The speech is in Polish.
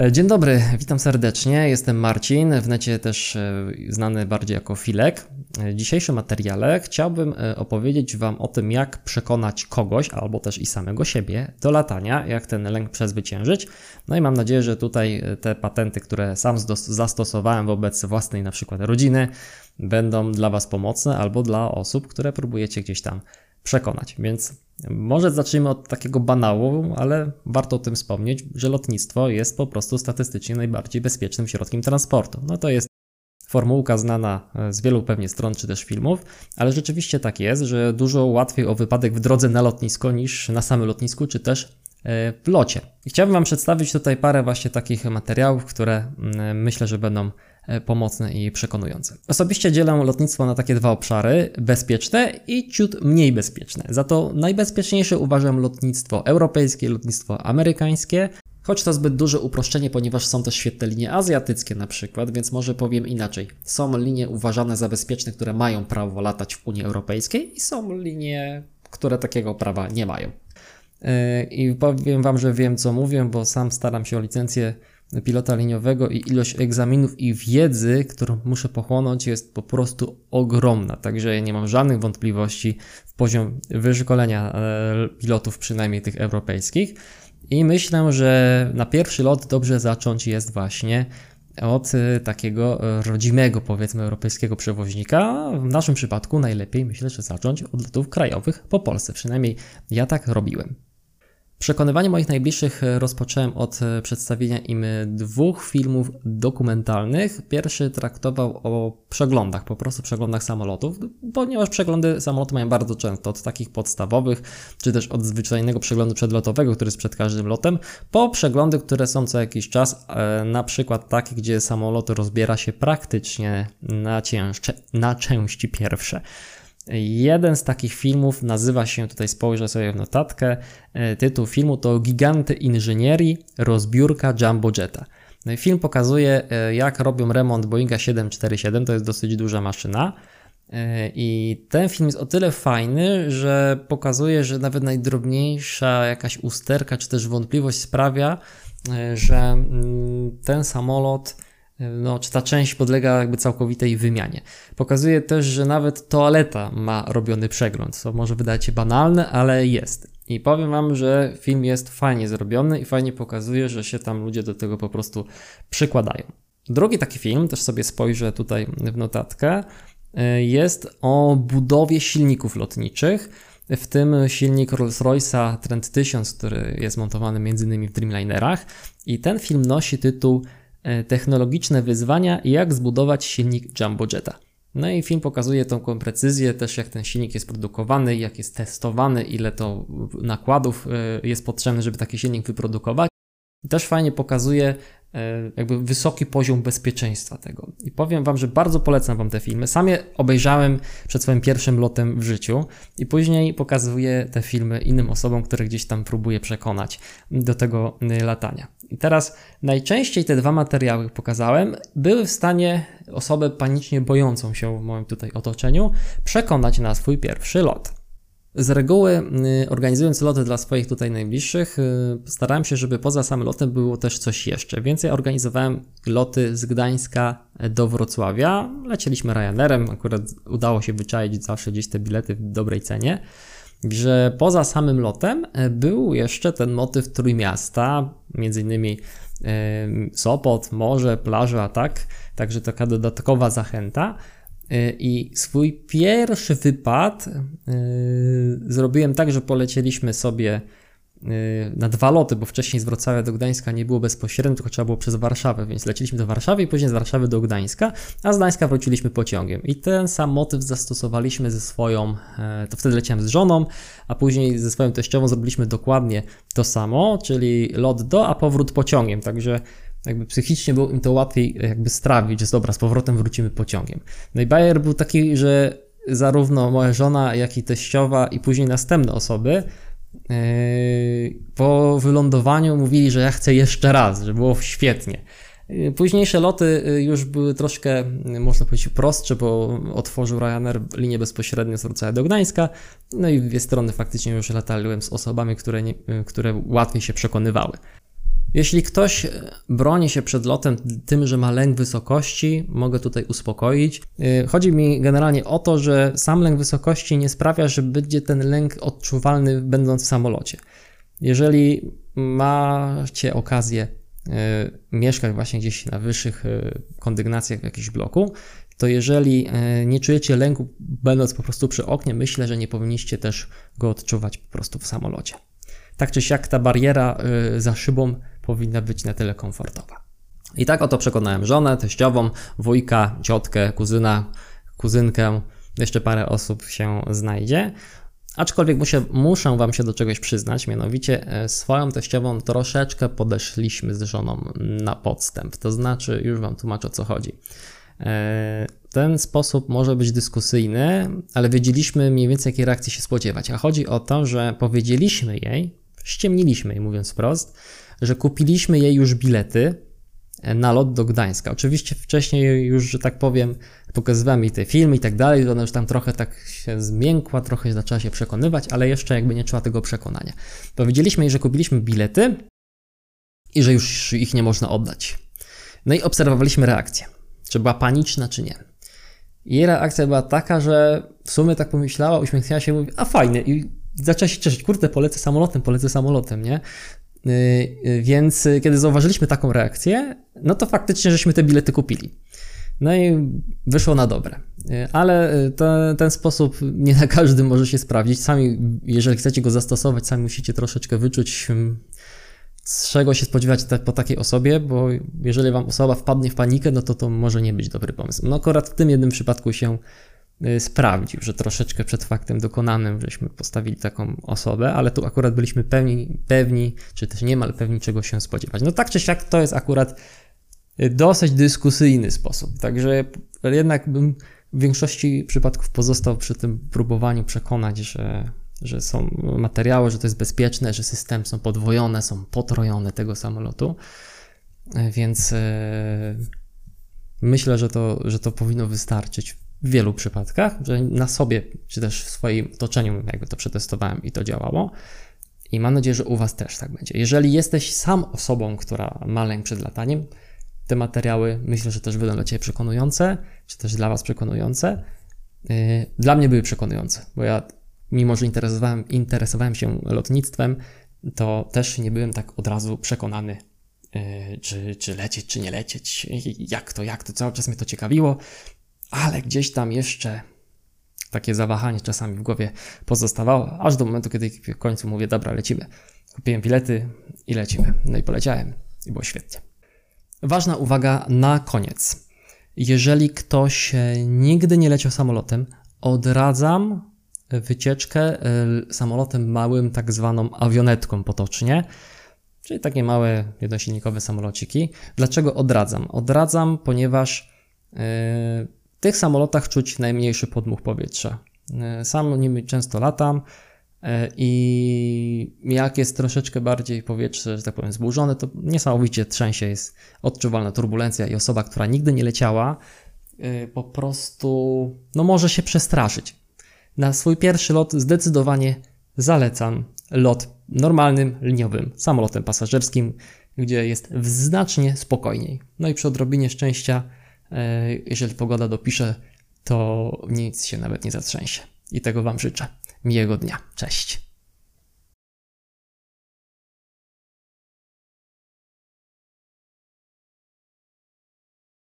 E, dzień dobry, witam serdecznie. Jestem Marcin, w necie też e, znany bardziej jako Filek. E, w dzisiejszym materiale chciałbym opowiedzieć Wam o tym, jak przekonać kogoś albo też i samego siebie do latania, jak ten lęk przezwyciężyć. No i mam nadzieję, że tutaj te patenty, które sam zastosowałem wobec własnej na przykład rodziny, będą dla Was pomocne albo dla osób, które próbujecie gdzieś tam przekonać. Więc może zacznijmy od takiego banału, ale warto o tym wspomnieć, że lotnictwo jest po prostu statystycznie najbardziej bezpiecznym środkiem transportu. No to jest formułka znana e, z wielu pewnie stron czy też filmów, ale rzeczywiście tak jest, że dużo łatwiej o wypadek w drodze na lotnisko niż na samym lotnisku czy też e, w locie. I chciałbym Wam przedstawić tutaj parę właśnie takich materiałów, które mm, myślę, że będą E, pomocne i przekonujące. Osobiście dzielę lotnictwo na takie dwa obszary: bezpieczne i ciut mniej bezpieczne. Za to najbezpieczniejsze uważam lotnictwo europejskie, lotnictwo amerykańskie. Choć to zbyt duże uproszczenie, ponieważ są też świetne linie azjatyckie na przykład, więc może powiem inaczej. Są linie uważane za bezpieczne, które mają prawo latać w Unii Europejskiej i są linie, które takiego prawa nie mają. E, I powiem Wam, że wiem co mówię, bo sam staram się o licencję pilota liniowego i ilość egzaminów i wiedzy, którą muszę pochłonąć, jest po prostu ogromna. Także ja nie mam żadnych wątpliwości w poziom wyszkolenia e, pilotów, przynajmniej tych europejskich. I myślę, że na pierwszy lot dobrze zacząć jest właśnie od e, takiego rodzimego, powiedzmy, europejskiego przewoźnika. W naszym przypadku najlepiej myślę, że zacząć od lotów krajowych po Polsce. Przynajmniej ja tak robiłem. Przekonywanie moich najbliższych e, rozpocząłem od e, przedstawienia im dwóch filmów dokumentalnych. Pierwszy traktował o przeglądach, po prostu przeglądach samolotów, ponieważ przeglądy samolotu mają bardzo często od takich podstawowych, czy też od zwyczajnego przeglądu przedlotowego, który jest przed każdym lotem, po przeglądy, które są co jakiś czas, e, na przykład takie, gdzie samolot rozbiera się praktycznie na, cięższe, na części pierwsze. Jeden z takich filmów nazywa się, tutaj spojrzę sobie w notatkę, e, tytuł filmu to Giganty Inżynierii, rozbiórka Jumbo Jetta. No film pokazuje, e, jak robią remont Boeinga 747, to jest dosyć duża maszyna. E, I ten film jest o tyle fajny, że pokazuje, że nawet najdrobniejsza jakaś usterka czy też wątpliwość sprawia, że mm, ten samolot no, czy ta część podlega jakby całkowitej wymianie. Pokazuje też, że nawet toaleta ma robiony przegląd, co może wydać się banalne, ale jest. I powiem Wam, że film jest fajnie zrobiony i fajnie pokazuje, że się tam ludzie do tego po prostu przykładają. Drugi taki film, też sobie spojrzę tutaj w notatkę, y, jest o budowie silników lotniczych, w tym silnik Rolls-Royce'a Trent 1000, który jest montowany m.in. w Dreamlinerach. I ten film nosi tytuł technologiczne wyzwania jak zbudować silnik Jumbo Jetta. No i film pokazuje tą precyzję, też jak ten silnik jest produkowany, jak jest testowany, ile to nakładów e, jest potrzebne, żeby taki silnik wyprodukować. Też fajnie pokazuje e, jakby wysoki poziom bezpieczeństwa tego. I powiem Wam, że bardzo polecam Wam te filmy. Sam je obejrzałem przed swoim pierwszym lotem w życiu i później pokazuję te filmy innym osobom, które gdzieś tam próbuję przekonać do tego latania. I teraz najczęściej te dwa materiały pokazałem, były w stanie osobę panicznie bojącą się w moim tutaj otoczeniu przekonać na swój pierwszy lot. Z reguły y, organizując loty dla swoich tutaj najbliższych, y, starałem się, żeby poza samym lotem było też coś jeszcze. Więc ja organizowałem loty z Gdańska do Wrocławia. Lecieliśmy Ryanerem, akurat udało się wyczaić zawsze gdzieś te bilety w dobrej cenie że poza samym lotem e, był jeszcze ten motyw Trójmiasta, między innymi Sopot, morze, plaża, tak? Także taka dodatkowa zachęta. E, I swój pierwszy wypad zrobiłem tak, że polecieliśmy sobie na dwa loty, bo wcześniej z Wrocławia do Gdańska nie było bezpośrednio, tylko trzeba było przez Warszawę, więc leciliśmy do Warszawy i później z Warszawy do Gdańska, a z Gdańska wróciliśmy pociągiem. I ten sam motyw zastosowaliśmy ze swoją, e, to wtedy leciałem z żoną, a później ze swoją teściową zrobiliśmy dokładnie to samo, czyli lot do, a powrót pociągiem, także jakby psychicznie było im to łatwiej jakby strawić, że dobra, z powrotem wrócimy pociągiem. No i Bayer był taki, że zarówno moja żona, jak i teściowa i później następne osoby Yy, po wylądowaniu mówili, że ja chcę jeszcze raz, że było świetnie. Yy, późniejsze loty już były troszkę, można powiedzieć, prostsze, bo otworzył Ryanair linię bezpośrednio z Wrocławia do Gdańska, no i dwie strony faktycznie już latałem z osobami, które, nie, które łatwiej się przekonywały. Jeśli ktoś broni się przed lotem tym, że ma lęk wysokości, mogę tutaj uspokoić. Y, chodzi mi generalnie o to, że sam lęk wysokości nie sprawia, że będzie ten lęk odczuwalny będąc w samolocie. Jeżeli macie okazję y, mieszkać właśnie gdzieś na wyższych y, kondygnacjach w jakimś bloku, to jeżeli nie czujecie lęku będąc po prostu przy oknie, myślę, że nie powinniście też go odczuwać po prostu w samolocie. Tak czy siak ta bariera za szybą powinna być na tyle komfortowa. I tak oto przekonałem żonę, teściową, wujka, ciotkę, kuzyna, kuzynkę, jeszcze parę osób się znajdzie. Aczkolwiek muszę, muszę Wam się do czegoś przyznać, mianowicie e, swoją teściową troszeczkę podeszliśmy z żoną na podstęp. To znaczy, już Wam tłumaczę o co chodzi. E, ten sposób może być dyskusyjny, ale wiedzieliśmy mniej więcej jakiej reakcji się spodziewać. A chodzi o to, że powiedzieliśmy jej, ściemniliśmy jej mówiąc wprost, że kupiliśmy jej już bilety e, na lot do Gdańska. Oczywiście wcześniej już, że tak powiem, pokazywałem jej te filmy i tak dalej, ona już tam trochę tak się zmiękła, trochę zaczęła się przekonywać, ale jeszcze jakby nie czuła tego przekonania. Powiedzieliśmy jej, że kupiliśmy bilety i że już ich nie można oddać. No i obserwowaliśmy reakcję. Czy była paniczna, czy nie. Jej reakcja była taka, że w sumie tak pomyślała, uśmiechnęła się i mówi, a fajnie. I zaczęła się cieszyć, kurde, polecę samolotem, polecę samolotem, nie? Y, y, więc y, kiedy zauważyliśmy taką reakcję, no to faktycznie żeśmy te bilety kupili. No i wyszło na dobre. Ale ten sposób nie na każdym może się sprawdzić. Sami, jeżeli chcecie go zastosować, sami musicie troszeczkę wyczuć, mm, czego się spodziewać po takiej osobie, bo jeżeli wam osoba wpadnie w panikę, no to to może nie być dobry pomysł. No akurat w tym jednym przypadku się sprawdził, że troszeczkę przed faktem dokonanym żeśmy postawili taką osobę, ale tu akurat byliśmy pewni, pewni, czy też niemal pewni, czego się spodziewać. No tak czy siak to jest akurat y, dosyć dyskusyjny sposób, także jednak bym w większości przypadków pozostał przy tym próbowaniu przekonać, że, że są materiały, że to jest bezpieczne, że systemy są podwojone, są potrojone tego samolotu, y, więc myślę, że to, że to powinno wystarczyć w wielu przypadkach, że na sobie, czy też w swoim otoczeniu jakby to przetestowałem i to działało. I mam nadzieję, że u Was też tak będzie. Jeżeli jesteś sam osobą, która ma lęk przed lataniem, te materiały myślę, że też będą dla Ciebie przekonujące, czy też dla Was przekonujące. Y, dla mnie były przekonujące, bo ja, mimo że interesowałem, interesowałem się lotnictwem, to też nie byłem tak od razu przekonany, y, czy, czy lecieć, czy nie lecieć, jak to, jak to, cały czas mnie to ciekawiło ale gdzieś tam jeszcze takie zawahanie czasami w głowie pozostawało, aż do momentu, kiedy w końcu mówię, dobra, lecimy. Kupiłem bilety i lecimy. No i poleciałem i było świetnie. Ważna uwaga na koniec. Jeżeli ktoś nigdy nie leciał samolotem, odradzam wycieczkę e, samolotem małym, tak zwaną awionetką potocznie, czyli takie małe jednosilnikowe samolociki. Dlaczego odradzam? Odradzam, ponieważ yy, w tych samolotach czuć najmniejszy podmuch powietrza. E, sam nimi często latam e, i jak jest troszeczkę bardziej powietrze, że tak powiem, zburzone, to niesamowicie trzęsie, jest odczuwalna turbulencja i osoba, która nigdy nie leciała, e, po prostu no może się przestraszyć. Na swój pierwszy lot zdecydowanie zalecam lot normalnym, liniowym samolotem pasażerskim, gdzie jest znacznie spokojniej. No i przy odrobinie szczęścia jeżeli pogoda dopisze, to nic się nawet nie zatrzęsie. I tego Wam życzę. Miłego dnia. Cześć.